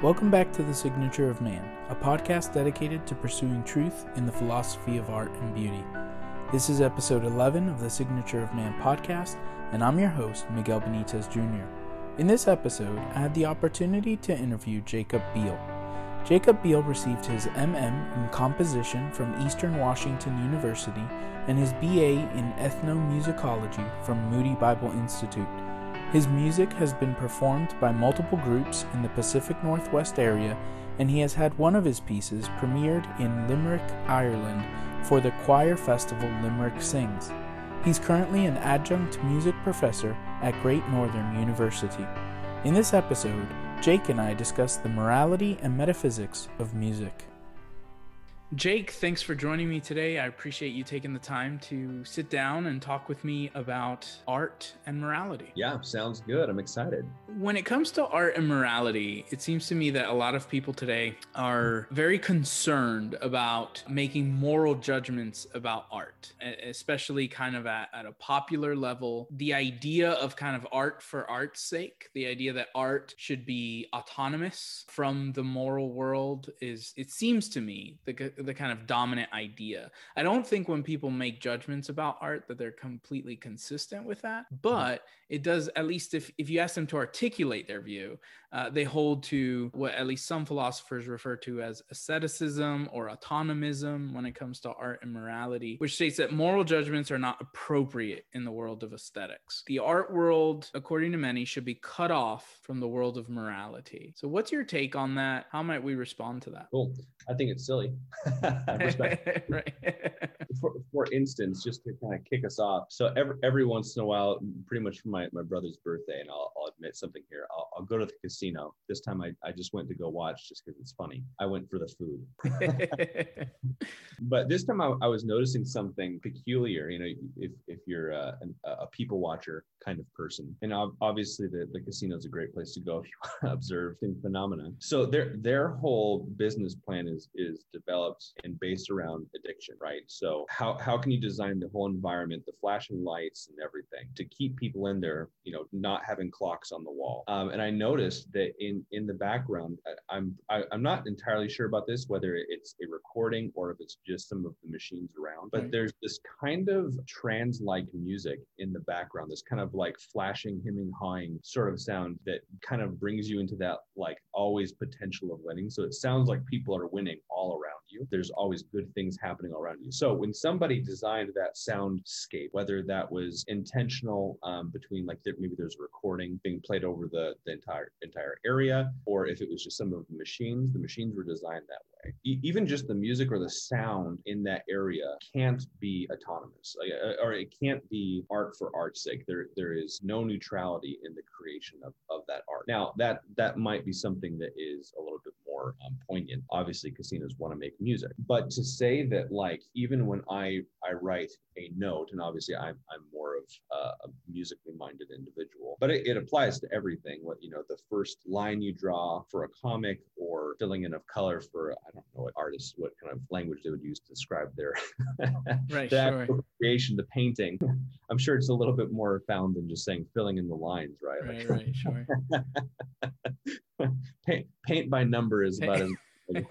Welcome back to The Signature of Man, a podcast dedicated to pursuing truth in the philosophy of art and beauty. This is episode 11 of the Signature of Man podcast, and I'm your host, Miguel Benitez Jr. In this episode, I had the opportunity to interview Jacob Beal. Jacob Beal received his MM in composition from Eastern Washington University and his BA in ethnomusicology from Moody Bible Institute. His music has been performed by multiple groups in the Pacific Northwest area, and he has had one of his pieces premiered in Limerick, Ireland for the Choir Festival Limerick Sings. He's currently an adjunct music professor at Great Northern University. In this episode, Jake and I discuss the morality and metaphysics of music. Jake, thanks for joining me today. I appreciate you taking the time to sit down and talk with me about art and morality. Yeah, sounds good. I'm excited. When it comes to art and morality, it seems to me that a lot of people today are very concerned about making moral judgments about art, especially kind of at, at a popular level. The idea of kind of art for art's sake, the idea that art should be autonomous from the moral world is, it seems to me, the the kind of dominant idea. I don't think when people make judgments about art that they're completely consistent with that, mm-hmm. but it does at least if if you ask them to articulate their view, uh, they hold to what at least some philosophers refer to as aestheticism or autonomism when it comes to art and morality, which states that moral judgments are not appropriate in the world of aesthetics. The art world, according to many, should be cut off from the world of morality. So, what's your take on that? How might we respond to that? Cool. I think it's silly. right. for, for instance, just to kind of kick us off. So every, every once in a while, pretty much for my, my brother's birthday, and I'll, I'll admit something here. I'll, I'll go to the casino. This time I, I just went to go watch just because it's funny. I went for the food. but this time I, I, was noticing something peculiar. You know, if, if you're uh, a, a people watcher kind of person, and obviously the, the casino is a great place to go if you want to observe phenomena. So their their whole business plan is is developed and based around addiction, right? So how how can you design the whole environment, the flashing lights and everything to keep people in there, you know, not having clocks on the wall? Um, and I noticed that in in the background, I'm I, am i am not entirely sure about this whether it's a recording or if it's just some of the machines around, but there's this kind of trance-like music in the background, this kind of like flashing, hemming, hawing sort of sound that kind of brings you into that like always potential of winning. So it sounds like people are winning all around you. There's always good things happening around you. So when somebody designed that soundscape, whether that was intentional um, between like there, maybe there's a recording being played over the, the entire entire area, or if it was just some of the machines, the machines were designed that way. Even just the music or the sound in that area can't be autonomous, uh, or it can't be art for art's sake. There there is no neutrality in the creation of, of that art. Now that that might be something that is a little bit more um, poignant. Obviously, casinos want to make music, but to say that like even when I I write a note, and obviously I'm I'm more of uh, a musically minded individual, but it, it applies to everything. What you know, the first line you draw for a comic, or filling in of color for I don't know what artists, what kind of language they would use to describe their right, the sure. creation, the painting. I'm sure it's a little bit more found than just saying filling in the lines, right? Right, like, right, sure. paint, paint by number is about as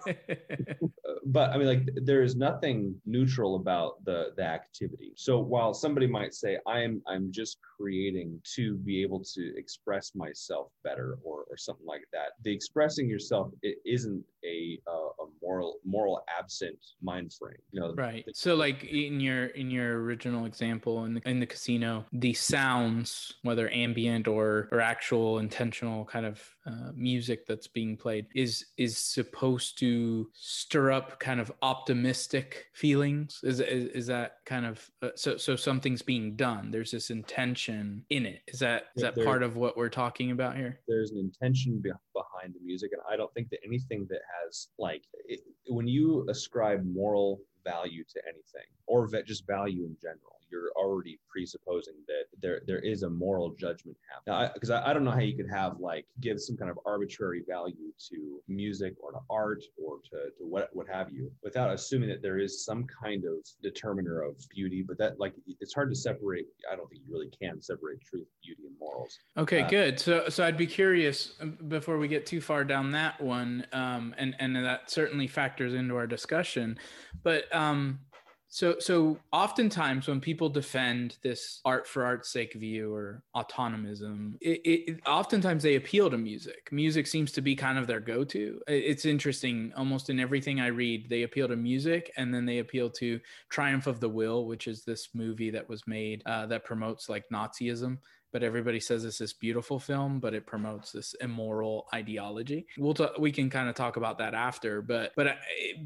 but I mean, like, there is nothing neutral about the the activity. So while somebody might say, "I'm I'm just creating to be able to express myself better," or or something like that, the expressing yourself it isn't a a moral moral absent mind frame. You know, right. So like in your in your original example in the in the casino, the sounds, whether ambient or or actual intentional kind of uh, music that's being played, is is supposed to stir up kind of optimistic feelings? Is is, is that kind of uh, so so something's being done? There's this intention in it. Is that is that there, part of what we're talking about here? There's an intention be- behind the music, and I don't think that anything that has like it, when you ascribe moral value to anything or just value in general you're already presupposing that there there is a moral judgment happening. Because I, I, I, don't know how you could have like give some kind of arbitrary value to music or to art or to, to what what have you without assuming that there is some kind of determiner of beauty. But that like it's hard to separate. I don't think you really can separate truth, beauty, and morals. Okay, uh, good. So so I'd be curious um, before we get too far down that one, um, and and that certainly factors into our discussion, but um, so, so oftentimes when people defend this art for art's sake view or autonomism, it, it, oftentimes they appeal to music. Music seems to be kind of their go-to. It's interesting. Almost in everything I read, they appeal to music, and then they appeal to Triumph of the Will, which is this movie that was made uh, that promotes like Nazism but everybody says it's this beautiful film, but it promotes this immoral ideology. We'll talk, we can kind of talk about that after, but but I,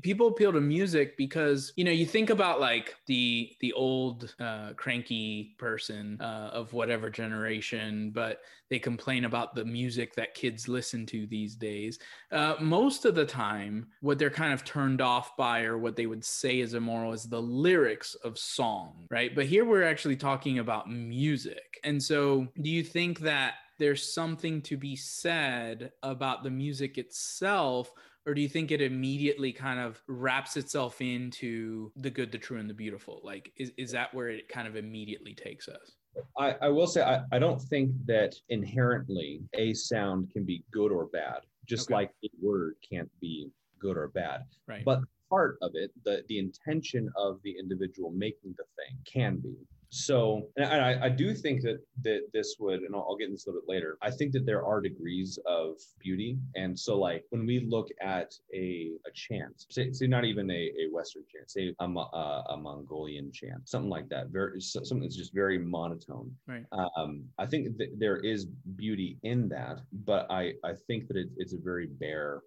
people appeal to music because you know you think about like the the old uh, cranky person uh, of whatever generation, but they complain about the music that kids listen to these days. Uh, most of the time, what they're kind of turned off by or what they would say is immoral is the lyrics of song, right? But here we're actually talking about music, and so do you think that there's something to be said about the music itself or do you think it immediately kind of wraps itself into the good the true and the beautiful? Like is, is that where it kind of immediately takes us? I, I will say I, I don't think that inherently a sound can be good or bad just okay. like a word can't be good or bad. Right. But part of it the the intention of the individual making the thing can be so, and I, I, do think that that this would, and I'll, I'll, get into this a little bit later. I think that there are degrees of beauty, and so like when we look at a a chant, say, say not even a, a Western chant, say a, a, a Mongolian chant, something like that, very something that's just very monotone. Right. Um, I think that there is beauty in that, but I I think that it, it's a very bare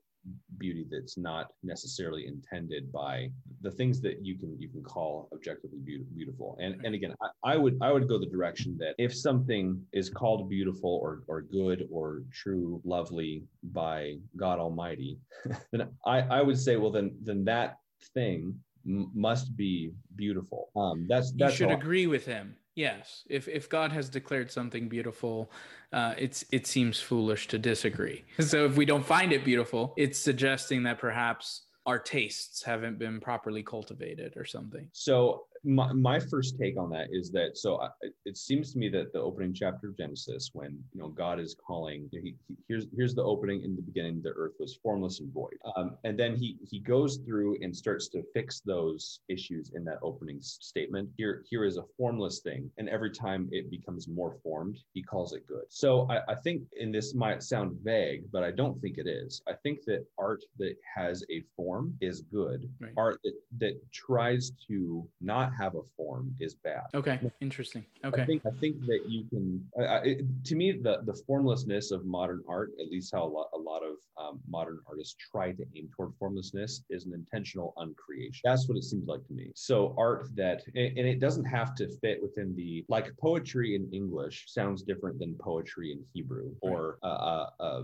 beauty that's not necessarily intended by the things that you can you can call objectively be- beautiful. And and again I, I, would i would go the direction that if something is called beautiful or or good or true lovely by god almighty then i i would say well then then that thing must be beautiful. Um that's that's you should agree with him Yes, if if God has declared something beautiful, uh, it's it seems foolish to disagree. So if we don't find it beautiful, it's suggesting that perhaps our tastes haven't been properly cultivated or something. So my, my first take on that is that so I, it seems to me that the opening chapter of genesis when you know god is calling he, he, here's here's the opening in the beginning the earth was formless and void. Um, and then he he goes through and starts to fix those issues in that opening statement. Here here is a formless thing and every time it becomes more formed he calls it good. So i, I think and this might sound vague but i don't think it is. I think that art that has a form is good. Right. art that that tries to not have a form is bad. Okay, interesting. Okay, I think I think that you can. Uh, it, to me, the the formlessness of modern art, at least how a lot a lot of um, modern artists try to aim toward formlessness, is an intentional uncreation. That's what it seems like to me. So art that, and it doesn't have to fit within the like poetry in English sounds different than poetry in Hebrew or right. uh, uh, uh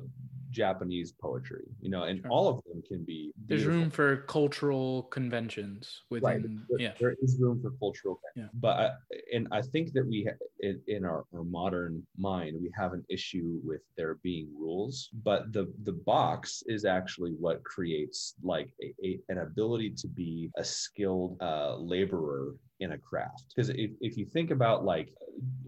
Japanese poetry, you know, and sure. all of them can be. Beautiful. There's room for cultural conventions within. Right. There, yeah, there is room for cultural. Yeah. But I, and I think that we, in, in our, our modern mind, we have an issue with there being rules. But the the box is actually what creates like a, a an ability to be a skilled uh, laborer in a craft. Because if, if you think about like,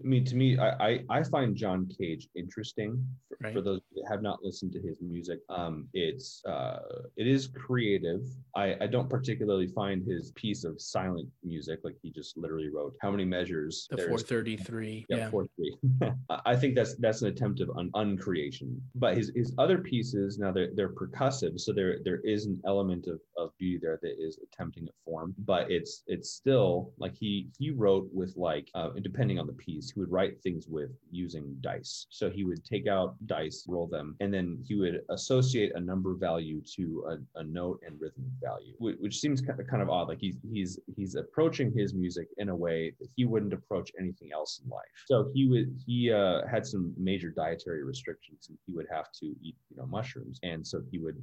I mean, to me, I, I, I find John Cage interesting. For, right. for, those that have not listened to his music, um, it's uh, it is creative. I, I don't particularly find his piece of silent music like he just literally wrote how many measures. The 433. Yeah, yeah. 433. I think that's that's an attempt of un, uncreation. But his his other pieces now they're they're percussive, so there there is an element of, of beauty there that is attempting at form, but it's it's still like he he wrote with like uh, depending on the piece, he would write things with using dice. So he would take out dice, roll them, and then he would associate a number value to a, a note and rhythmic value, which, which seems kind of, kind of odd. Like he's he's he's approaching his music in a way that he wouldn't approach anything else in life. So he would he uh, had some major dietary restrictions, and he would have to eat you know mushrooms, and so he would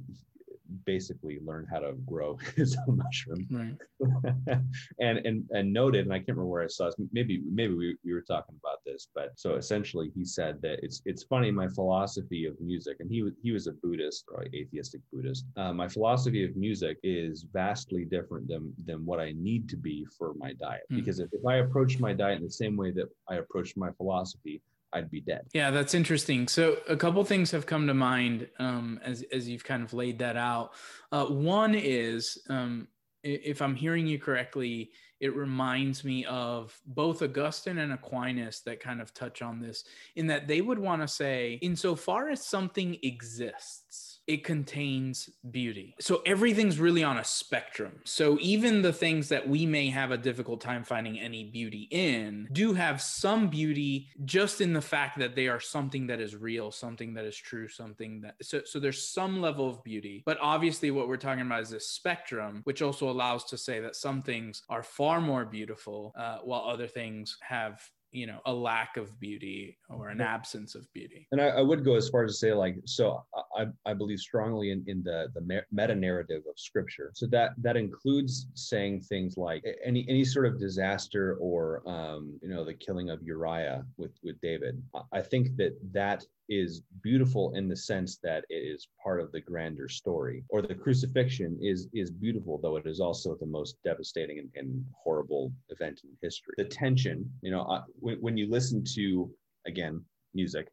basically learn how to grow his own mushroom. Right. and and and noted, and I can't remember where I saw this. Maybe maybe we, we were talking about this, but so essentially he said that it's it's funny my philosophy of music, and he was he was a Buddhist or atheistic Buddhist. Uh, my philosophy of music is vastly different than than what I need to be for my diet. Mm. Because if, if I approach my diet in the same way that I approach my philosophy, I'd be dead. Yeah, that's interesting. So a couple things have come to mind um, as as you've kind of laid that out. Uh, one is, um, if I'm hearing you correctly, it reminds me of both Augustine and Aquinas that kind of touch on this, in that they would want to say, insofar as something exists it contains beauty. So everything's really on a spectrum. So even the things that we may have a difficult time finding any beauty in do have some beauty just in the fact that they are something that is real, something that is true, something that so so there's some level of beauty. But obviously what we're talking about is this spectrum, which also allows to say that some things are far more beautiful uh, while other things have you know a lack of beauty or an absence of beauty. And I, I, would go as far as to say like so i, I believe strongly in, in the the meta narrative of scripture. So that that includes saying things like any any sort of disaster or um you know the killing of uriah with with david. I think that that is beautiful in the sense that it is part of the grander story or the crucifixion is is beautiful though it is also the most devastating and, and horrible event in history. The tension you know uh, when, when you listen to again music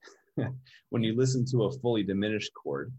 when you listen to a fully diminished chord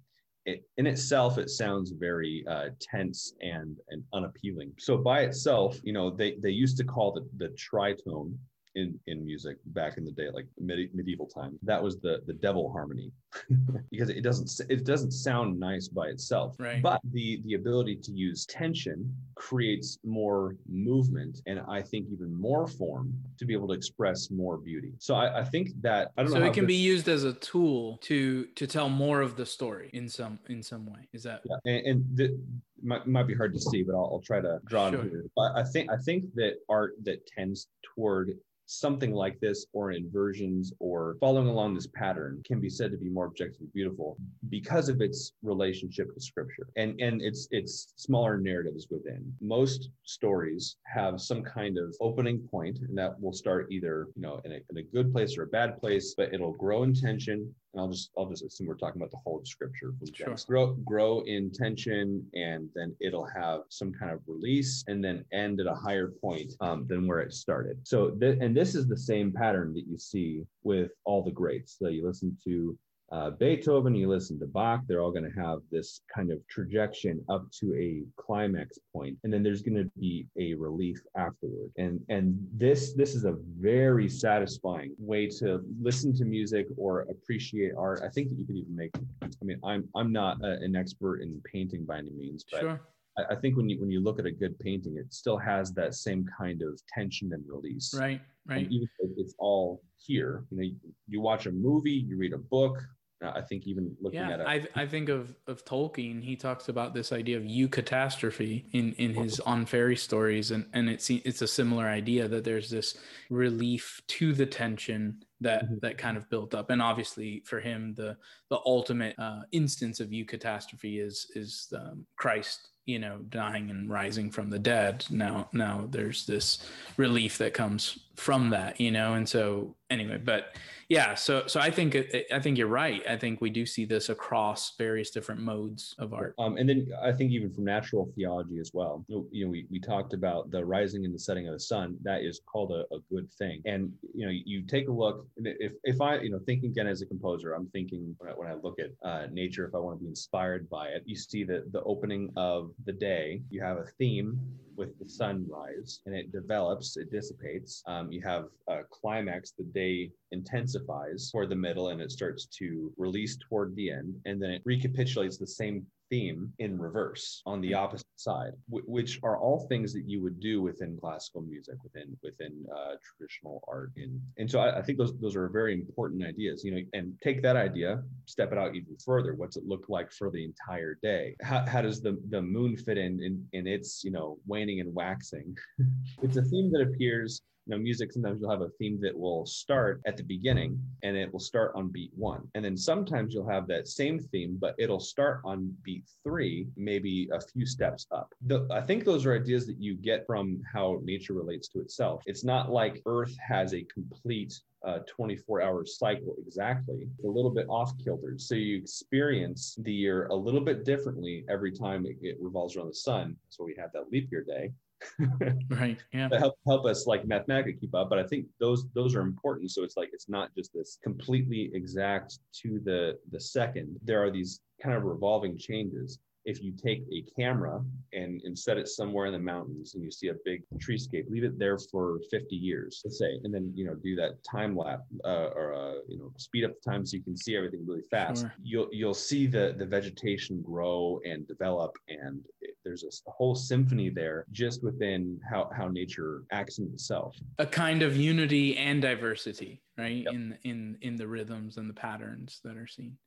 it, in itself it sounds very uh, tense and and unappealing. So by itself you know they they used to call the the tritone in in music back in the day like medi- medieval time that was the the devil harmony. Because it doesn't it doesn't sound nice by itself. Right. But the the ability to use tension creates more movement and i think even more form to be able to express more beauty. So i, I think that i don't so know So it can be used as a tool to to tell more of the story in some in some way. Is that yeah and, and the, might, might be hard to see, but I'll, I'll try to draw sure. it here. But I think I think that art that tends toward something like this or inversions or following along this pattern can be said to be more objectively beautiful because of its relationship to scripture. And and its its smaller narratives within. Most stories have some kind of opening point and that will start either you know in a, in a good place or a bad place but it'll grow in tension and I'll just I'll just assume we're talking about the whole of scripture from sure. grow grow in tension and then it'll have some kind of release and then end at a higher point um, than where it started. So th- and this is the same pattern that you see with all the greats. So you listen to uh, Beethoven, you listen to Bach, they're all going to have this kind of trajectory up to a climax point, and then there's going to be a relief afterward. And and this this is a very satisfying way to listen to music or appreciate art. I think that you could even make. I mean, I'm I'm not a, an expert in painting by any means, but. Sure. I think when you when you look at a good painting, it still has that same kind of tension and release. Right, right. And even if it's all here, you know, you, you watch a movie, you read a book, I think even looking yeah, at it, I, I think of of Tolkien. He talks about this idea of eucatastrophe in in his on fairy stories, and and it's it's a similar idea that there's this relief to the tension that mm-hmm. that kind of built up, and obviously for him the the ultimate uh, instance of eucatastrophe is is um, Christ you know dying and rising from the dead now now there's this relief that comes from that you know and so anyway but yeah so so i think i think you're right. I think we do see this across various different modes of art. um, and then i think even from natural theology as well you know we, we talked about the rising and the setting of the sun that is called a, a good thing. And you know you take a look if if i you know thinking again as a composer i'm thinking when i, when I look at uh, nature if i want to be inspired by it you see the the opening of the day you have a theme with the sunrise and it develops, it dissipates. Um, you have a climax, the day intensifies toward the middle and it starts to release toward the end. And then it recapitulates the same theme in reverse on the opposite side, w- which are all things that you would do within classical music, within within uh, traditional art. And and so I, I, think those those are very important ideas. You know, and take that idea, step it out even further. What's it look like for the entire day? How, how does the the moon fit in in in its you know waning and waxing? it's a theme that appears Now, music, sometimes you'll have a theme that will start at the beginning and it will start on beat one. And then sometimes you'll have that same theme, but it'll start on beat three, maybe a few steps up. The, I think those are ideas that you get from how nature relates to itself. It's not like Earth has a complete uh, 24 hour cycle exactly, a little bit off kilter. So you experience the year a little bit differently every time it, it revolves around the sun. So we have that leap year day. right. Yeah. Help help us like mathematically keep up. But I think those those are important. So it's like it's not just this completely exact to the the second. There are these kind of revolving changes if you take a camera and, and set it somewhere in the mountains and you see a big treescape, leave it there for 50 years, let's say, and then you know do that time lapse uh, or uh, you know speed up the time so you can see everything really fast. Sure. You'll you'll see the the vegetation grow and develop, and it, there's a, a, whole symphony there just within how how nature acts in itself. A kind of unity and diversity, right? Yep. In in in the rhythms and the patterns that are seen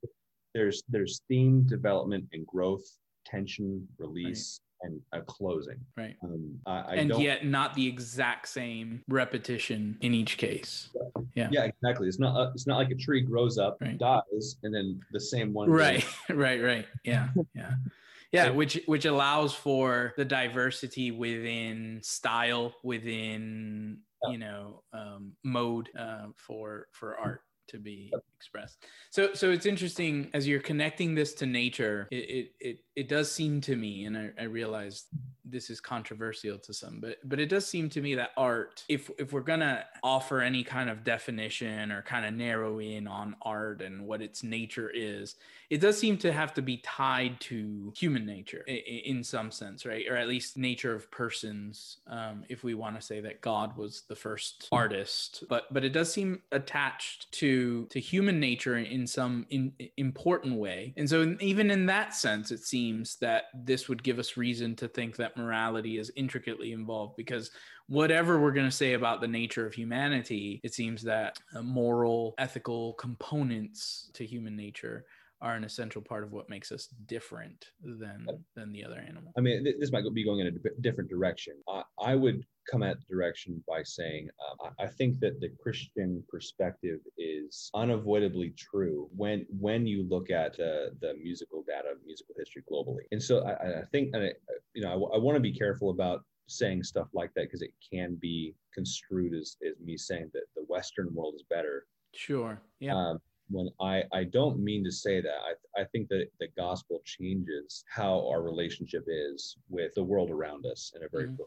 there's there's theme development and growth tension, release, right. and a closing. Right. Um, I, I and yet not the exact same repetition in each case. Yeah. Yeah, exactly. It's not. Uh, it's not like a tree grows up, right. dies, and then the same one. Right. right. Right. Yeah. Yeah. Yeah, which which allows for the diversity within style, within you know um, mode uh, for for art to be expressed. So so it's interesting as you're connecting this to nature, it it it, it does seem to me, and I, I realize this is controversial to some, but but it does seem to me that art, if if we're gonna offer any kind of definition or kind of narrow in on art and what its nature is, it does seem to have to be tied to human nature in, in some sense, right? Or at least nature of persons, um, if we want to say that God was the first artist. But but it does seem attached to to human nature in some in, important way, and so even in that sense, it seems that this would give us reason to think that morality is intricately involved because whatever we're going to say about the nature of humanity, it seems that uh, moral, ethical components to human nature are an essential part of what makes us different than than the other animal. I mean, this might be going in a different direction. I, I would come at the direction by saying um, I, I think that the Christian perspective is unavoidably true when when you look at uh, the musical data, musical history globally. And so I, I think, and I, you know, I, I want to be careful about saying stuff like that because it can be construed as, as me saying that the Western world is better. Sure. Yeah. Um, when I, I don't mean to say that. I, I think that the gospel changes how our relationship is with the world around us in a very mm-hmm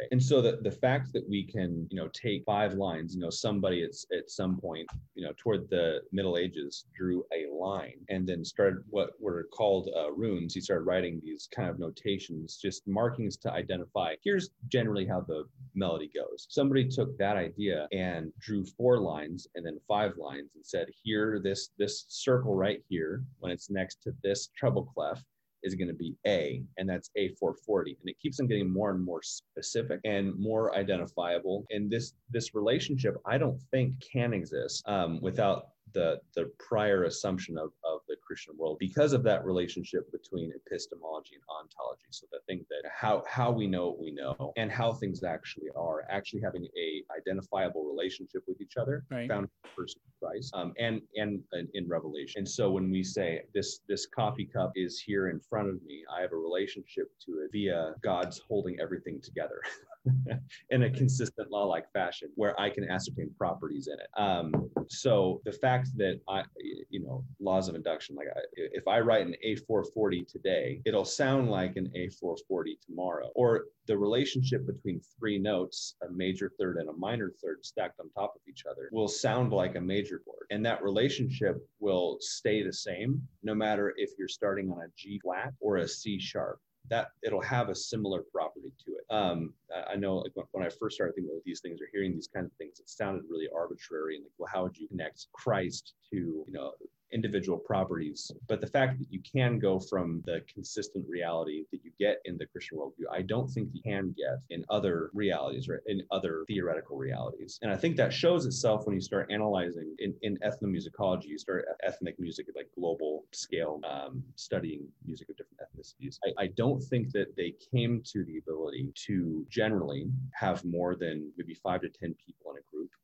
way. And so the, the fact that we can, you know, take five lines, you know, somebody at, at some point, you know, toward the Middle Ages drew a line and then started what were called uh, neumes. He started writing these kind of notations, just markings to identify here's generally how the melody goes. Somebody took that idea and drew four lines and then five lines and said, here, this this circle right here, when it's next to this treble clef, is going to be A, and that's A440. And it keeps on getting more and more specific and more identifiable. And this this relationship, I don't think can exist um, without the the prior assumption of, of the Christian world because of that relationship between epistemology and ontology. So the thing that how how we know what we know and how things actually are, actually having a identifiable relationship with each other, right. found in the person of Christ, um, and, and and in Revelation. And so when we say this this coffee cup is here in front of me, I have a relationship to it via God's holding everything together. in a consistent law like fashion where I can ascertain properties in it. Um, so the fact that I, you know, laws of induction, like I, if I write an A440 today, it'll sound like an A440 tomorrow. Or the relationship between three notes, a major third and a minor third stacked on top of each other, will sound like a major chord. And that relationship will stay the same no matter if you're starting on a G flat or a C sharp that it'll have a similar property to it. Um, I know like when I first started thinking about these things or hearing these kinds of things, it sounded really arbitrary and like, well, how would you connect Christ to, you know, individual properties. But the fact that you can go from the consistent reality that you get in the Christian worldview, I don't think you can get in other realities or in other theoretical realities. And I think that shows itself when you start analyzing in, in ethnomusicology, you start ethnic music at like global scale, um, studying music of different ethnicities. I, I don't think that they came to the ability to generally have more than maybe five to 10 people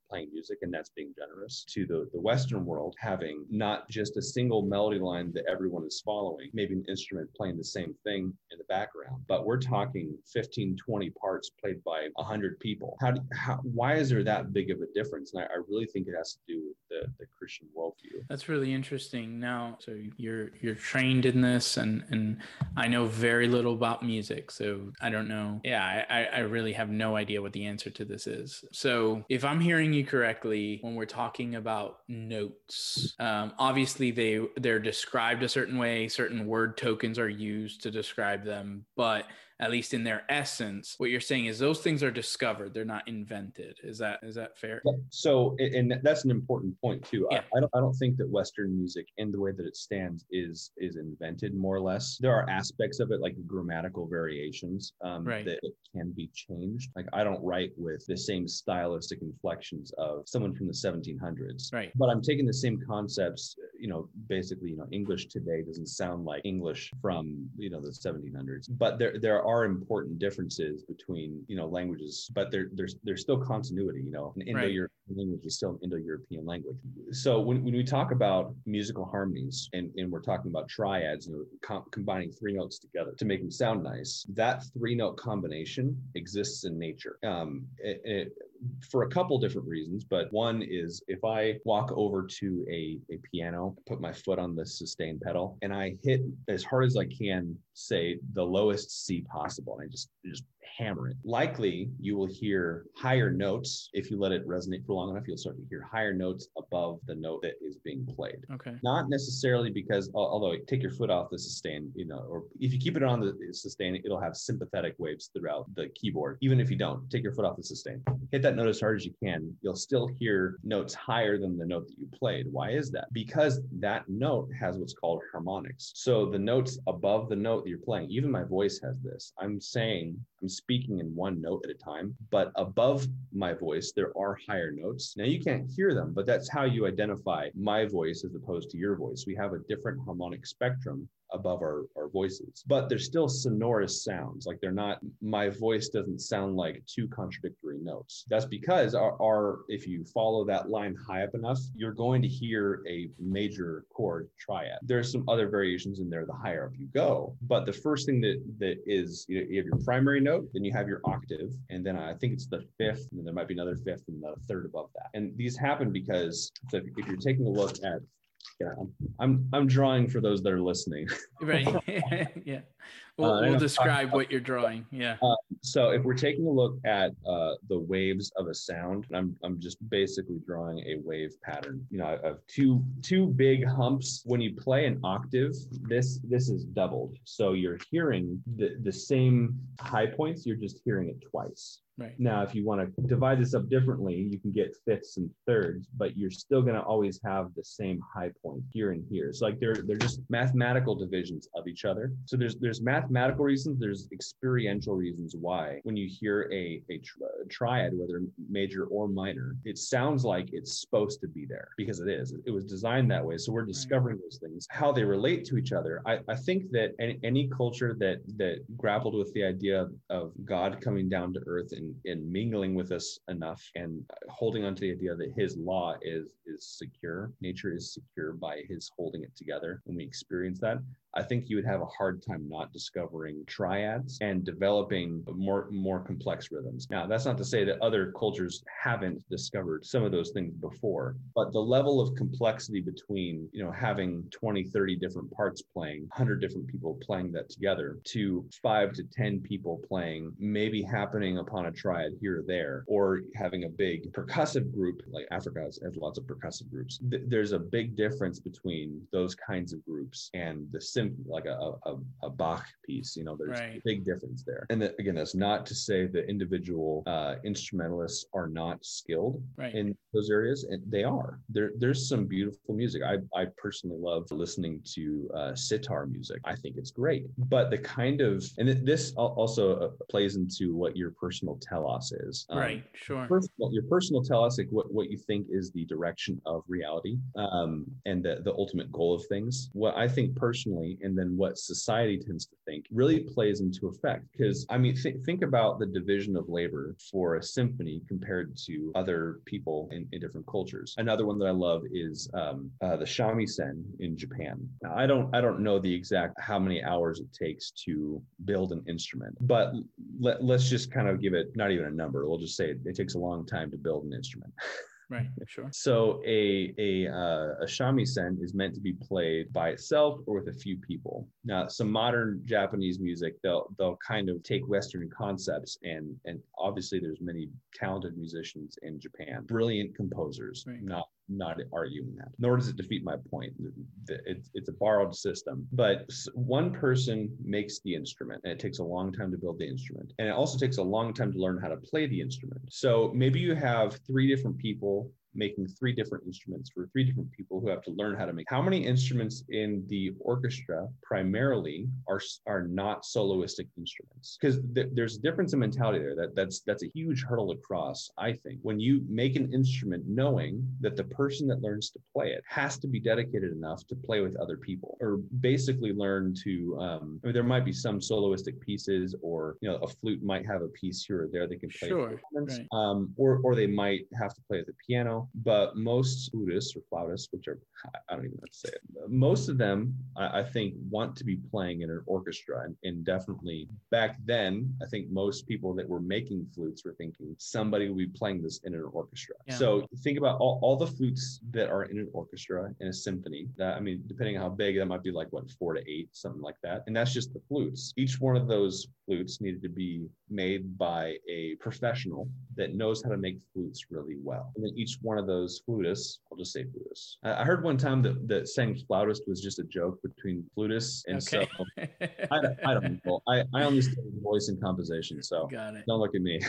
playing music and that's being generous to the, the Western world having not just a single melody line that everyone is following, maybe an instrument playing the same thing in the background, but we're talking 15, 20 parts played by 100 people. How, do, how why is there that big of a difference? And I, I really think it has to do with the, the Christian worldview. That's really interesting. Now, so you're you're trained in this, and and I know very little about music, so I don't know. Yeah, I I really have no idea what the answer to this is. So if I'm hearing you correctly, when we're talking about notes, um, obviously they they're described a certain way. Certain word tokens are used to describe them, but at least in their essence what you're saying is those things are discovered they're not invented. Is that is that fair? So and that's an important point too. Yeah. I, I, don't i don't think that western music in the way that it stands is is invented more or less. There are aspects of it like grammatical variations um, right. that can be changed. Like i don't write with the same stylistic inflections of someone from the 1700s right. But i'm taking the same concepts you know basically you know english today doesn't sound like english from you know the 1700s but there there are important differences between you know languages, but there, there's there's still continuity. You know, an Indo-European right. language is still an Indo-European language. So when, when we talk about musical harmonies and, and we're talking about triads, you know, com- combining three notes together to make them sound nice, that three-note combination exists in nature. Um, it, it, for a couple different reasons, but one is if I walk over to a, a piano, put my foot on the sustain pedal, and I hit as hard as I can, say the lowest C possible, and I just just hammer it. Likely, you will hear higher notes. If you let it resonate for long enough, you'll start to hear higher notes above the note that is being played. Okay. Not necessarily because, although take your foot off the sustain, you know, or if you keep it on the sustain, it'll have sympathetic waves throughout the keyboard. Even if you don't, take your foot off the sustain. Hit that note as hard as you can. You'll still hear notes higher than the note that you played. Why is that? Because that note has what's called harmonics. So the notes above the note that you're playing, even my voice has this. I'm saying I'm speaking in one note at a time, but above my voice, there are higher notes. Now you can't hear them, but that's how you identify my voice as opposed to your voice. We have a different harmonic spectrum above our, our voices, but they're still sonorous sounds. Like they're not, my voice doesn't sound like two contradictory notes. That's because our, our, if you follow that line high up enough, you're going to hear a major chord triad. There's some other variations in there the higher up you go. But the first thing that, that is, you, know, you have your primary note, then you have your octave, and then I think it's the fifth, and there might be another fifth and another third above that. And these happen because so if, if you're taking a look at yeah, I'm I'm drawing for those that are listening. right. yeah. We'll, uh, we'll describe what you're drawing. Yeah. Uh, so if we're taking a look at uh, the waves of a sound, I'm I'm just basically drawing a wave pattern. You know, of two two big humps. When you play an octave, this this is doubled. So you're hearing the the same high points. You're just hearing it twice. Right. Now, if you want to divide this up differently, you can get fifths and thirds, but you're still going to always have the same high point here and here. So like they're they're just mathematical divisions of each other. So there's there's mathematical reasons, there's experiential reasons why when you hear a a, a triad, whether major or minor, it sounds like it's supposed to be there because it is. It was designed that way. So we're discovering right. those things, how they relate to each other. I, I think that any, any culture that that grappled with the idea of God coming down to earth and in, mingling with us enough and holding on to the idea that his law is is secure nature is secure by his holding it together when we experience that I think you would have a hard time not discovering triads and developing more more complex rhythms. Now, that's not to say that other cultures haven't discovered some of those things before, but the level of complexity between, you know, having 20, 30 different parts playing, 100 different people playing that together to 5 to 10 people playing, maybe happening upon a triad here or there, or having a big percussive group like Africa has, has lots of percussive groups. Th- there's a big difference between those kinds of groups and the like a, a, a Bach piece. You know, there's right. a big difference there. And again, that's not to say that individual uh, instrumentalists are not skilled right. in those areas, and they are. There, there's some beautiful music. I, I personally love listening to uh, sitar music. I think it's great. But the kind of, and this also uh, plays into what your personal telos is. Um, right, sure. Personal, your personal telos, like what, what you think is the direction of reality um, and the, the ultimate goal of things. What I think personally and then what society tends to think really plays into effect. Because, I mean, th- think about the division of labor for a symphony compared to other people in, in different cultures. Another one that I love is um, uh, the shamisen in Japan. Now, I don't, I don't know the exact how many hours it takes to build an instrument, but let, let's just kind of give it not even a number. We'll just say it, it takes a long time to build an instrument. Right, sure. So a a uh, a shamisen is meant to be played by itself or with a few people. Now, some modern Japanese music, they'll they'll kind of take Western concepts and and obviously there's many talented musicians in Japan, brilliant composers, right. not not arguing that. Nor does it defeat my point. It's, it's a borrowed system, but one person makes the instrument and it takes a long time to build the instrument. And it also takes a long time to learn how to play the instrument. So maybe you have three different people making three different instruments for three different people who have to learn how to make. How many instruments in the orchestra primarily are are not soloistic instruments? Because th- there's a difference in mentality there. That that's that's a huge hurdle to cross. I think when you make an instrument, knowing that the person that learns to play it has to be dedicated enough to play with other people, or basically learn to. Um, I mean, there might be some soloistic pieces, or you know, a flute might have a piece here or there they can play. Sure. Right. Um, or or they might have to play the piano but most flutists or flautists, which are, I don't even know how to say it, most of them, I, I think, want to be playing in an orchestra. And, and, definitely back then, I think most people that were making flutes were thinking somebody will be playing this in an orchestra. Yeah. So think about all, all the flutes that are in an orchestra in a symphony. That, I mean, depending on how big, that might be like what, four to eight, something like that. And that's just the flutes. Each one of those flutes needed to be made by a professional that knows how to make flutes really well. And then each one of those flutists, I'll just say flutists. I heard one time that, that saying flautist was just a joke between flutists. And okay. so I, I, don't know. I, I only study voice and composition. So don't look at me.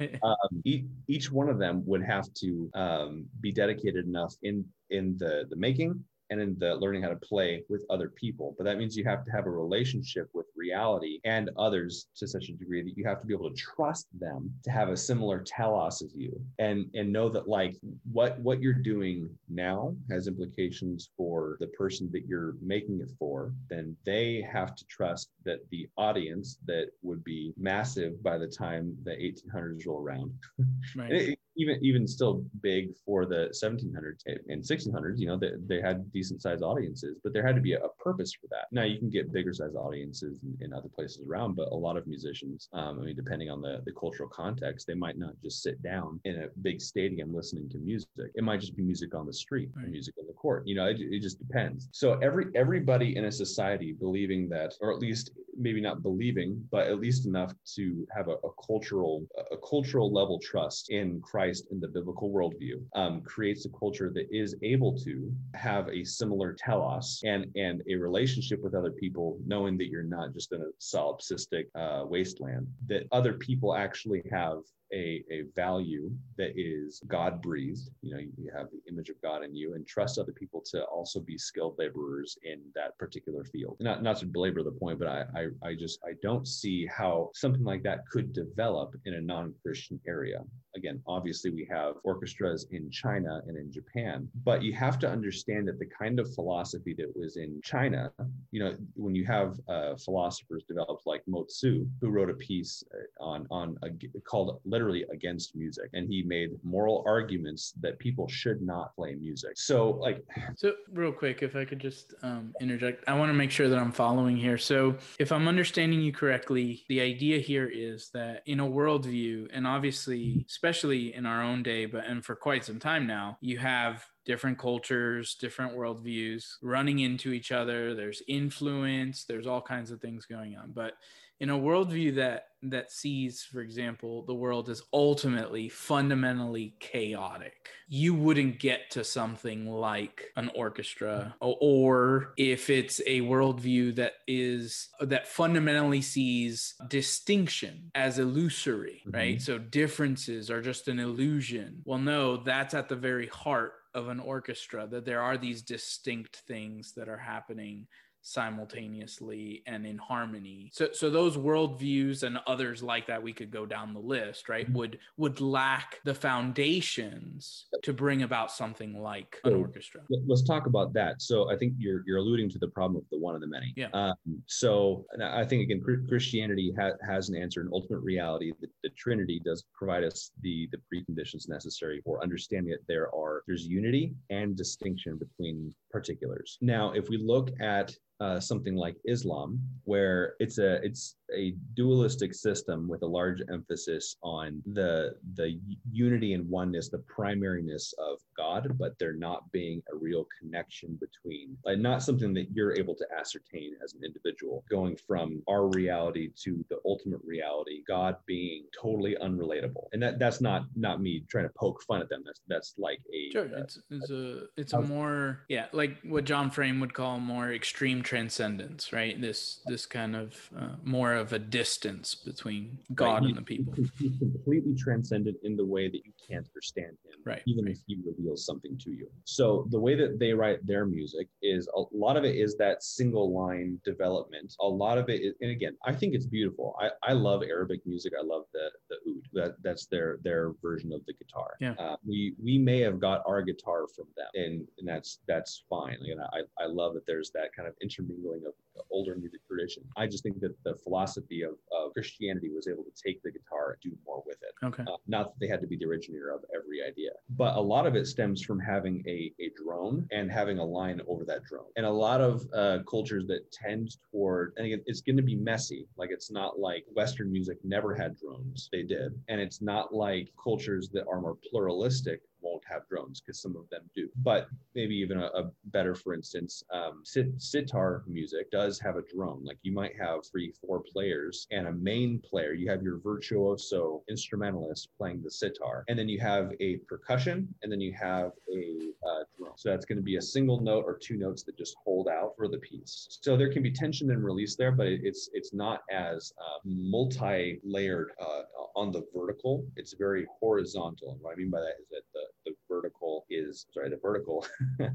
um, each, each one of them would have to um, be dedicated enough in, in the, the making and in the learning how to play with other people. But that means you have to have a relationship with reality and others to such a degree that you have to be able to trust them to have a similar telos as you and and know that like what what you're doing now has implications for the person that you're making it for then they have to trust that the audience that would be massive by the time the 1800s roll around right. it, even even still big for the 1700s and 1600s you know they, they had decent sized audiences but there had to be a, a, purpose for that. Now you can get bigger sized audiences in, in, other places around but a lot of musicians um, i mean depending on the, the cultural context they might not just sit down in a big stadium listening to music. It might just be music on the street right. or music in the court you know it, it just depends. So every everybody in a society believing that or at least maybe not believing but at least enough to have a, a cultural a cultural level trust in christ Christ in the biblical worldview um, creates a culture that is able to have a similar telos and and a relationship with other people, knowing that you're not just in a solipsistic uh, wasteland, that other people actually have a, a value that is God breathed. You know, you have the image of God in you and trust other people to also be skilled laborers in that particular field. Not not to belabor the point, but I I, I just I don't see how something like that could develop in a non-Christian area. Again, obviously we have orchestras in China and in Japan, but you have to understand that the kind of philosophy that was in China, you know, when you have uh, philosophers developed like Mo Tzu, who wrote a piece uh, on on a, called literally against music and he made moral arguments that people should not play music. So like so real quick if i could just um, interject i want to make sure that i'm following here. So if i'm understanding you correctly the idea here is that in a worldview and obviously especially in our own day but and for quite some time now you have different cultures, different worldviews running into each other. There's influence, there's all kinds of things going on. But in a worldview that that sees, for example, the world as ultimately fundamentally chaotic, you wouldn't get to something like an orchestra. Or if it's a worldview that is that fundamentally sees distinction as illusory, mm-hmm. right? So differences are just an illusion. Well, no, that's at the very heart of an orchestra that there are these distinct things that are happening simultaneously and in harmony. So so those worldviews and others like that we could go down the list, right? Mm-hmm. Would would lack the foundations to bring about something like an orchestra. Let's talk about that. So I think you're you're alluding to the problem of the one of the many. Yeah. Um, so I think again Christianity ha- has an answer in ultimate reality. The, the Trinity does provide us the the preconditions necessary for understanding that there are there's unity and distinction between particulars. Now, if we look at uh, something like Islam, where it's a it's a dualistic system with a large emphasis on the the unity and oneness, the primariness of God, but there not being a real connection between, like not something that you're able to ascertain as an individual, going from our reality to the ultimate reality, God being totally unrelatable, and that that's not not me trying to poke fun at them. That's that's like a sure. Uh, it's it's a it's a more yeah like what John Frame would call more extreme transcendence, right? This this kind of uh, more of a distance between God right. and the people. He's completely transcendent in the way that you can't understand him, right? Even right. if he reveals something to you. So the way that they write their music is a lot of it is that single line development. A lot of it is, and again, I think it's beautiful. I, I love Arabic music. I love the the oud. That that's their their version of the guitar. Yeah. Uh, we we may have got our guitar from them, and and that's that's fine. You know, I I love that there's that kind of intermingling of older music tradition. I just think that the philosophy of, of Christianity was able to take the guitar and do more with it. Okay. Uh, not that they had to be the originator of every idea, but a lot of it stems from having a, a drone and having a line over that drone. And a lot of uh, cultures that tend toward, and again, it's going to be messy. Like it's not like Western music never had drones. They did. And it's not like cultures that are more pluralistic won't have drones because some of them do. But maybe even a, a better, for instance, um, sit- sitar music does have a drone. Like you might have three, four players and a main player. You have your virtuoso instrumentalist playing the sitar, and then you have a percussion, and then you have a uh. So that's going to be a single note or two notes that just hold out for the piece. So there can be tension and release there, but it's it's not as uh, multi-layered uh, on the vertical. It's very horizontal. And what I mean by that is that the the vertical is sorry the vertical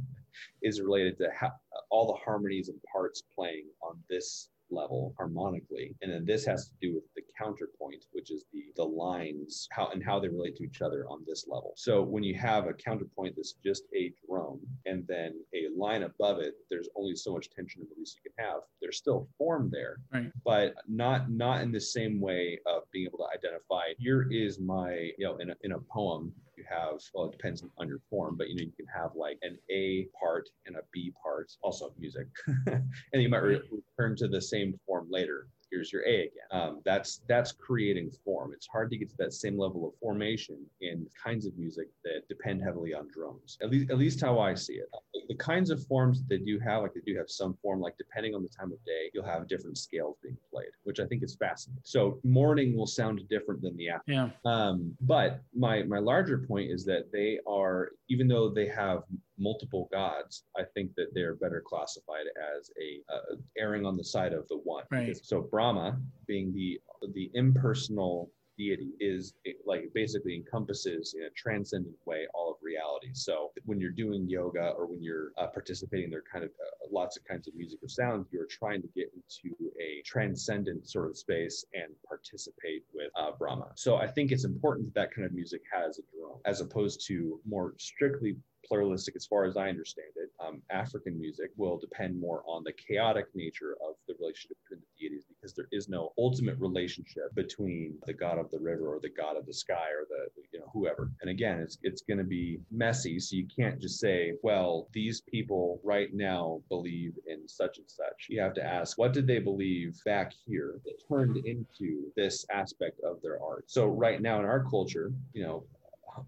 is related to how, all the harmonies and parts playing on this level harmonically. And then this has to do with the counterpoint which is the the lines how and how they relate to each other on this level. So when you have a counterpoint that's just a drone and then a line above it there's only so much tension and release you can have. There's still form there right. but not not in the same way of being able to identify here is my you know in a, in a poem you have well it depends on your form but you know you can have like an a part and a b part also music. And you might re- return to the same form later here's your A again. Um, that's that's creating form. It's hard to get to that same level of formation in kinds of music that depend heavily on drums. At least at least how I see it. The kinds of forms that they do have, like they do have some form, like depending on the time of day, you'll have different scales being played, which I think is fascinating. So morning will sound different than the afternoon. Yeah. Um, but my my larger point is that they are, even though they have multiple gods, I think that they're better classified as a uh, erring on the side of the one. Right. So Brahma, being the the impersonal deity is like basically encompasses in a transcendent way all of reality. So when you're doing yoga or when you're uh, participating, there are kind of uh, lots of kinds of music or sounds You're trying to get into a transcendent sort of space and participate with uh, Brahma. So I think it's important that that kind of music has a drone, as opposed to more strictly pluralistic as far as I understand it. Um, African music will depend more on the chaotic nature of the relationship between the deities because there is no ultimate relationship between the god of the river or the god of the sky or the you know whoever. And again, it's it's going to be messy, so you can't just say, well, these people right now believe in such and such. You have to ask, what did they believe back here that turned into this aspect of their art? So right now in our culture, you know,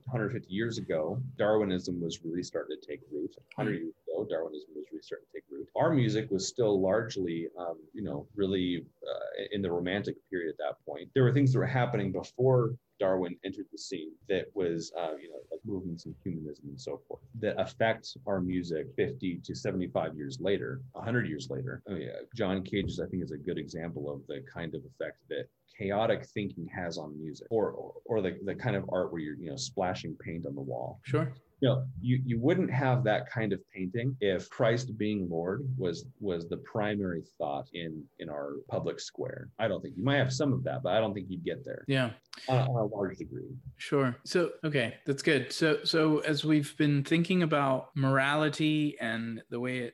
150 years ago, Darwinism was really starting to take root. 100 years ago, Darwinism was really starting to take root. Our music was still largely, um, you know, really uh, in the romantic period at that point. There were things that were happening before Darwin entered the scene that was, uh, you know, like movements in humanism and so forth that affect our music 50 to 75 years later, 100 years later. Oh, yeah. John Cage's, I think, is a good example of the kind of effect that chaotic thinking has on music or, or, or the, the kind of art where you're, you know, splashing paint on the wall. Sure you know, you, you wouldn't have that kind of painting if Christ being Lord was was the primary thought in in our public square. I don't think you might have some of that, but I don't think you'd get there. Yeah. On, on a large degree. Sure. So okay, that's good. So so as we've been thinking about morality and the way it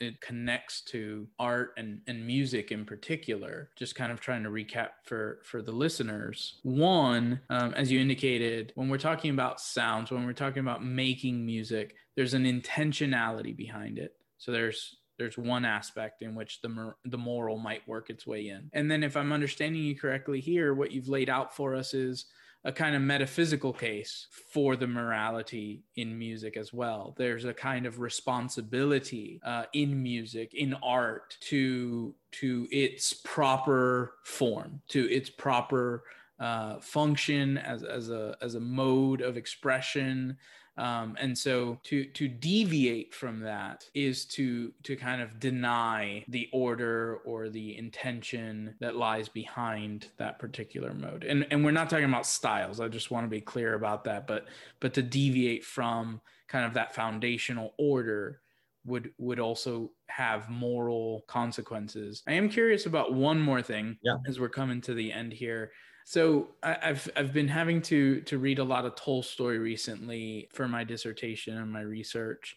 it connects to art and, and music in particular, just kind of trying to recap for for the listeners. One, um, as you indicated, when we're talking about sounds, when we're talking about making music, there's an intentionality behind it. So there's there's one aspect in which the the moral might work its way in. And then if I'm understanding you correctly here, what you've laid out for us is a kind of metaphysical case for the morality in music as well. There's a kind of responsibility uh, in music, in art, to to its proper form, to its proper uh, function as, as a as a mode of expression, um, and so to to deviate from that is to to kind of deny the order or the intention that lies behind that particular mode. And and we're not talking about styles. I just want to be clear about that. But but to deviate from kind of that foundational order would would also have moral consequences. I am curious about one more thing yeah. as we're coming to the end here. So I, have I've been having to to read a lot of Tolstoy recently for my dissertation and my research,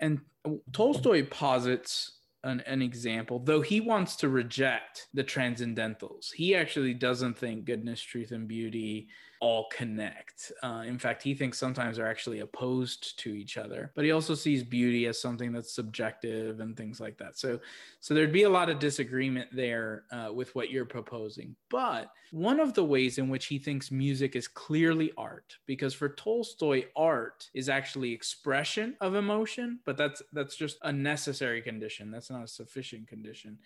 and Tolstoy posits an, an example, though he wants to reject the transcendentals. He actually doesn't think goodness, truth, and beauty all connect. Uh, in fact, he thinks sometimes they're actually opposed to each other. But he also sees beauty as something that's subjective and things like that. So, so there'd be a lot of disagreement there uh, with what you're proposing. But one of the ways in which he thinks music is clearly art, because for Tolstoy, art is actually expression of emotion, but that's that's just a necessary condition. That's not a sufficient condition.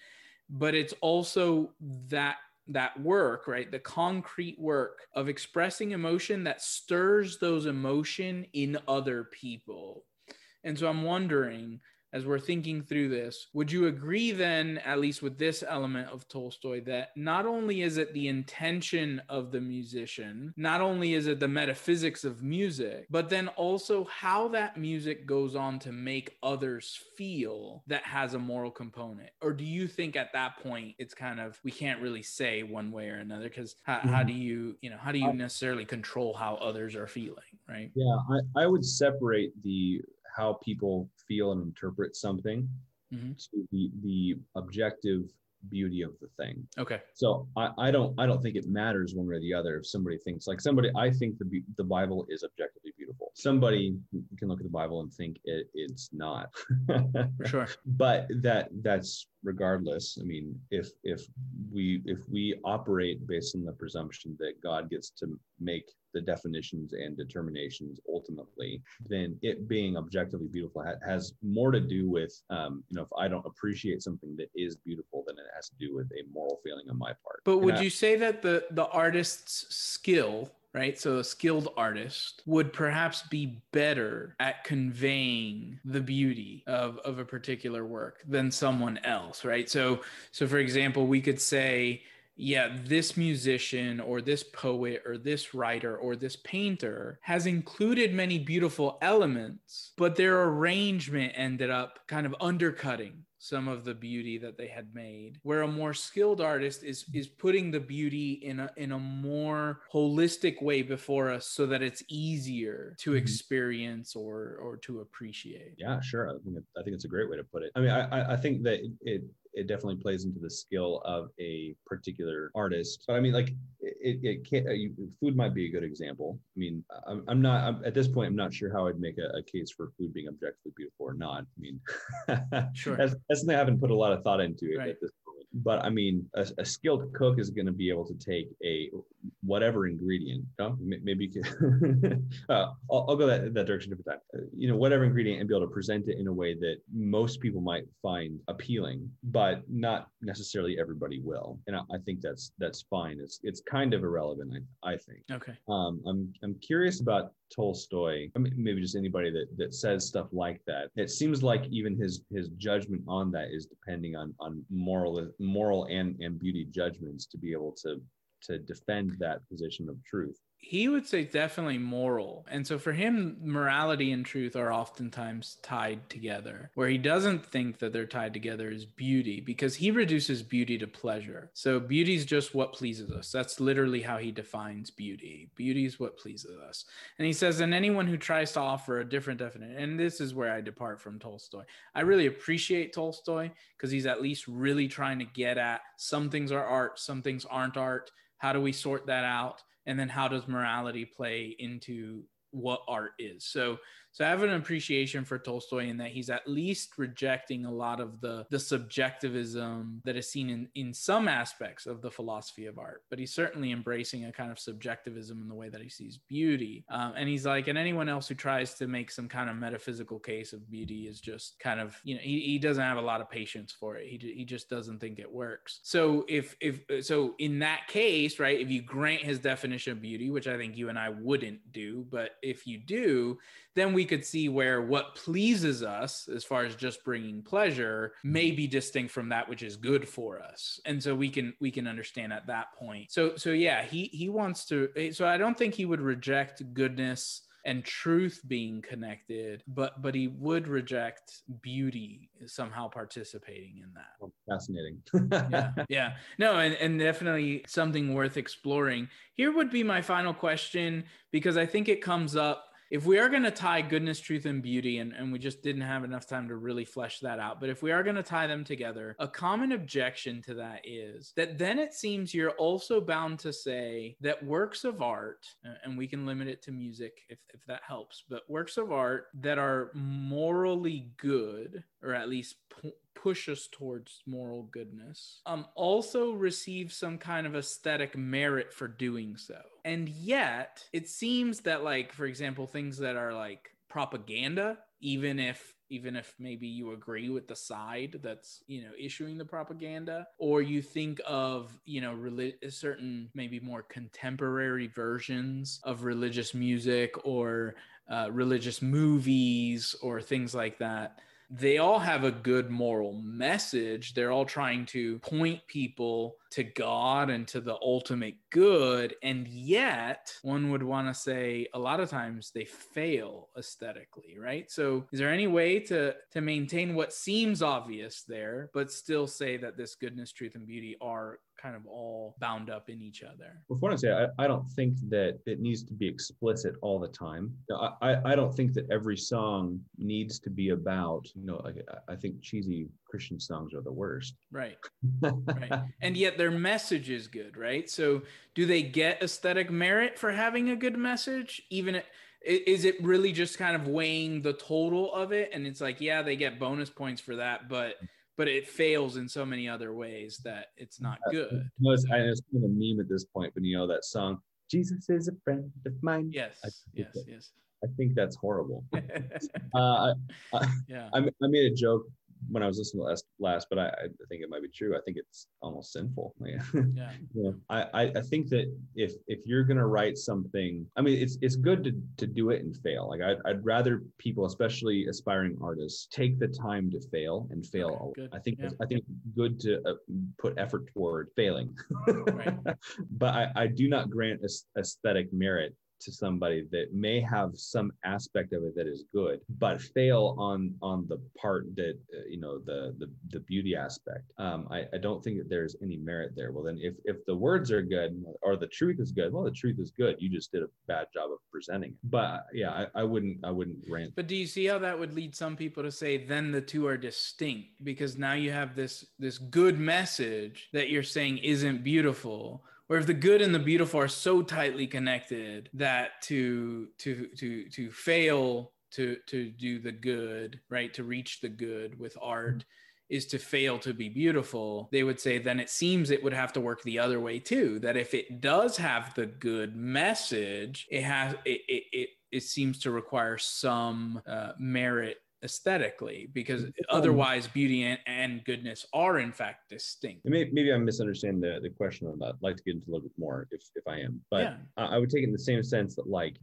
But it's also that that work, right? The concrete work of expressing emotion that stirs those emotion in other people. And so I'm wondering as we're thinking through this, would you agree then, at least with this element of Tolstoy, that not only is it the intention of the musician, not only is it the metaphysics of music, but then also how that music goes on to make others feel that has a moral component? Or do you think at that point it's kind of, we can't really say one way or another? Because how, mm-hmm. how do you, you know, how do you necessarily control how others are feeling, right? Yeah, I, I would separate the how people feel and interpret something mm-hmm. to the the objective beauty of the thing. Okay. So I, I don't I don't think it matters one way or the other if somebody thinks like somebody I think the the Bible is objectively beautiful. Somebody can look at the Bible and think it, it's not. sure. But that that's regardless. I mean, if if we if we operate based on the presumption that God gets to make the definitions and determinations ultimately, then it being objectively beautiful ha- has more to do with, um, you know, if I don't appreciate something that is beautiful, then it has to do with a moral feeling on my part. But would I, you say that the the artist's skill right? So a skilled artist would perhaps be better at conveying the beauty of, of a particular work than someone else, right? So so for example, we could say yeah, this musician or this poet or this writer or this painter has included many beautiful elements, but their arrangement ended up kind of undercutting some of the beauty that they had made. Where a more skilled artist is is putting the beauty in a in a more holistic way before us so that it's easier to mm-hmm. experience or or to appreciate. Yeah sure. I think, I think it's a great way to put it. I mean i i think that it it definitely plays into the skill of a particular artist. But I mean, like it, it can't. Uh, food might be a good example. I mean, I'm, I'm not I'm, at this point. I'm not sure how I'd make a, a, case for food being objectively beautiful or not. I mean, sure. that's, that's something I haven't put a lot of thought into it right. at this point. but I mean, a, a skilled cook is going to be able to take a whatever ingredient. Know? Maybe you can, uh, I'll, I'll, go that, that direction different time. Uh, you know, whatever ingredient and be able to present it in a way that most people might find appealing, but not necessarily everybody will. And I, I think that's that's fine. It's it's kind of irrelevant. I, I think. Okay. Um, I'm I'm curious about Tolstoy, I mean, maybe just anybody that that says stuff like that. It seems like even his his judgment on that is depending on on moral moral and and beauty judgments to be able to to defend that position of truth. He would say definitely moral. And so for him, morality and truth are oftentimes tied together. Where he doesn't think that they're tied together is beauty, because he reduces beauty to pleasure. So beauty is just what pleases us. That's literally how he defines beauty. Beauty is what pleases us. And he says, and anyone who tries to offer a different definition, and this is where I depart from Tolstoy. I really appreciate Tolstoy because he's at least really trying to get at some things are art, some things aren't art. How do we sort that out? And then how does morality play into what art is? So so I have an appreciation for Tolstoy in that he's at least rejecting a lot of the the subjectivism that is seen in in some aspects of the philosophy of art, but he's certainly embracing a kind of subjectivism in the way that he sees beauty. Um, and he's like, and anyone else who tries to make some kind of metaphysical case of beauty is just kind of you know he, he doesn't have a lot of patience for it. He he just doesn't think it works. So if if so in that case, right, if you grant his definition of beauty, which I think you and I wouldn't do, but if you do, then we could see where what pleases us as far as just bringing pleasure may be distinct from that which is good for us. And so we can we can understand at that point. So so yeah he he wants to eh, so i don't think he would reject goodness and truth being connected but but he would reject beauty somehow participating in that. Oh, fascinating. Yeah yeah. No and, and definitely something worth exploring. Here would be my final question because i think it comes up if we are going to tie goodness, truth, and beauty, and, and we just didn't have enough time to really flesh that out, but if we are going to tie them together, a common objection to that is that then it seems you're also bound to say that works of art, and we can limit it to music if, if that helps, but works of art that are morally good, or at least push us towards moral goodness, um, also receive some kind of aesthetic merit for doing so. And yet, it seems that, like, for example, things that are like propaganda, even if even if maybe you agree with the side that's you know issuing the propaganda or you think of you know certain maybe more contemporary versions of religious music or uh, religious movies or things like that they all have a good moral message. They're all trying to point people to God and to the ultimate good. And yet, one would want to say a lot of times they fail aesthetically, right? So, is there any way to, to maintain what seems obvious there, but still say that this goodness, truth, and beauty are kind of all bound up in each other. Before I say, I, I don't think that it needs to be explicit all the time. I, I don't think that every song needs to be about, you know, like I think cheesy Christian songs are the worst. Right. right. And yet their message is good, right? So do they get aesthetic merit for having a good message? Even is it really just kind of weighing the total of it? And it's like, yeah, they get bonus points for that, but mm-hmm. But it fails in so many other ways that it's not good. No, it's, I, it's kind of a meme at this point, but you know that song, Jesus is a friend of mine. Yes, yes, that, yes. I think that's horrible. uh, I, I, yeah. I, I made a joke when I was listening to last, last but I, I think it might be true. I think it's almost sinful. yeah. yeah. I, I think that if if you're gonna write something, I mean, it's it's good to to do it and fail. Like I'd, I'd rather people, especially aspiring artists, take the time to fail and fail. Okay, I think yeah. I think good to uh, put effort toward failing. right. but I, I do not grant aesthetic merit to somebody that may have some aspect of it that is good but fail on on the part that uh, you know the the, the beauty aspect. Um, I, I don't think that there's any merit there. Well then if if the words are good or the truth is good well the truth is good. You just did a bad job of presenting it. But yeah I, I wouldn't i wouldn't rant. But do you see how that would lead some people to say then the two are distinct because now you have this this good message that you're saying isn't beautiful where if the good and the beautiful are so tightly connected that to to to to fail to to do the good right to reach the good with art is to fail to be beautiful they would say then it seems it would have to work the other way too that if it does have the good message it has it it, it, it seems to require some uh, merit aesthetically because otherwise beauty and, and, goodness are in fact distinct. Maybe, maybe i'm misunderstanding the, the question on that. I'd like to get into a little bit more if, if i am. But yeah. I, I would take it in the same sense that like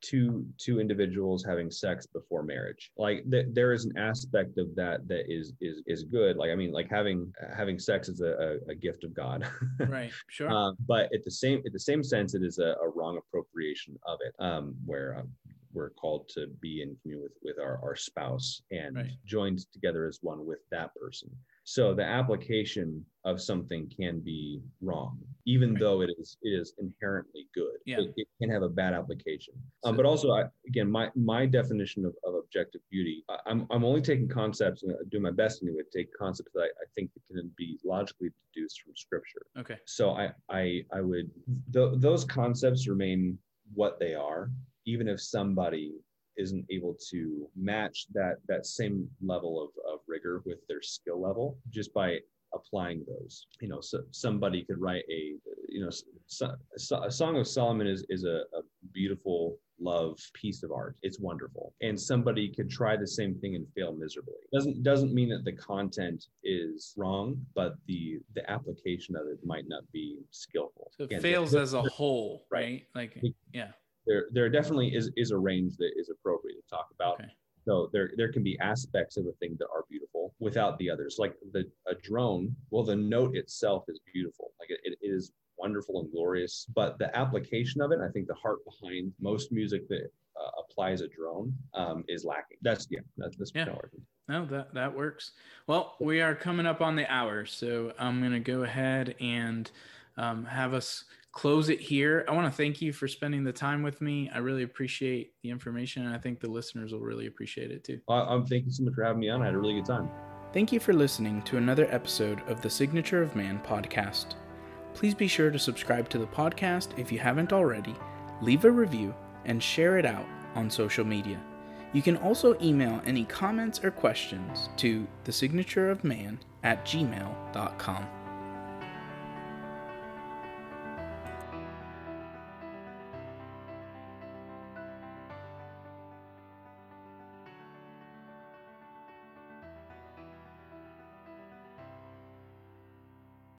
two two individuals having sex before marriage. Like th- there is an aspect of that that is is is good. Like i mean like having having sex is a, a, a gift of god. Right. Sure. Uh, but at the same at the same sense it is a, a wrong appropriation of it um where um, we're called to be in communion with with our, our spouse and Right. joined together as one with that person so the application of something can be wrong even Right. though it is it is inherently good Yeah. it, it can have a bad application um, but also I, again my my definition of, of objective beauty I, i'm i'm only taking concepts and doing my best anyway to take concepts that I, I think that can be logically deduced from scripture okay so I I I would th- those concepts remain what they are, even if somebody isn't able to match that that same level of, of rigor with their skill level just by applying those. You know, so somebody could write a you know so, so, a song of Solomon is is a, a beautiful love piece of art. It's wonderful, and somebody could try the same thing and fail miserably. Doesn't doesn't mean that the content is wrong, but the the application of it might not be skillful. so it Again, fails as a whole Right. right like yeah there there definitely is is a range that is appropriate to talk about. Okay. So there there can be aspects of a thing that are beautiful without the others. Like the a drone, well, the note itself is beautiful. Like it, it is wonderful and glorious, but the application of it, I think the heart behind most music that uh, applies a drone um, is lacking. That's yeah, that, that's Yeah. kind of what I think. No, that that works. Well, we are coming up on the hour, so I'm gonna go ahead and um, have us close it here. I want to thank you for spending the time with me. I really appreciate the information, and I think the listeners will really appreciate it too. Well, I'm thank you so much for having me on. I had a really good time. Thank you for listening to another episode of the Signature of Man podcast. Please be sure to subscribe to the podcast if you haven't already, leave a review, and share it out on social media. You can also email any comments or questions to thesignatureofman at gmail.com.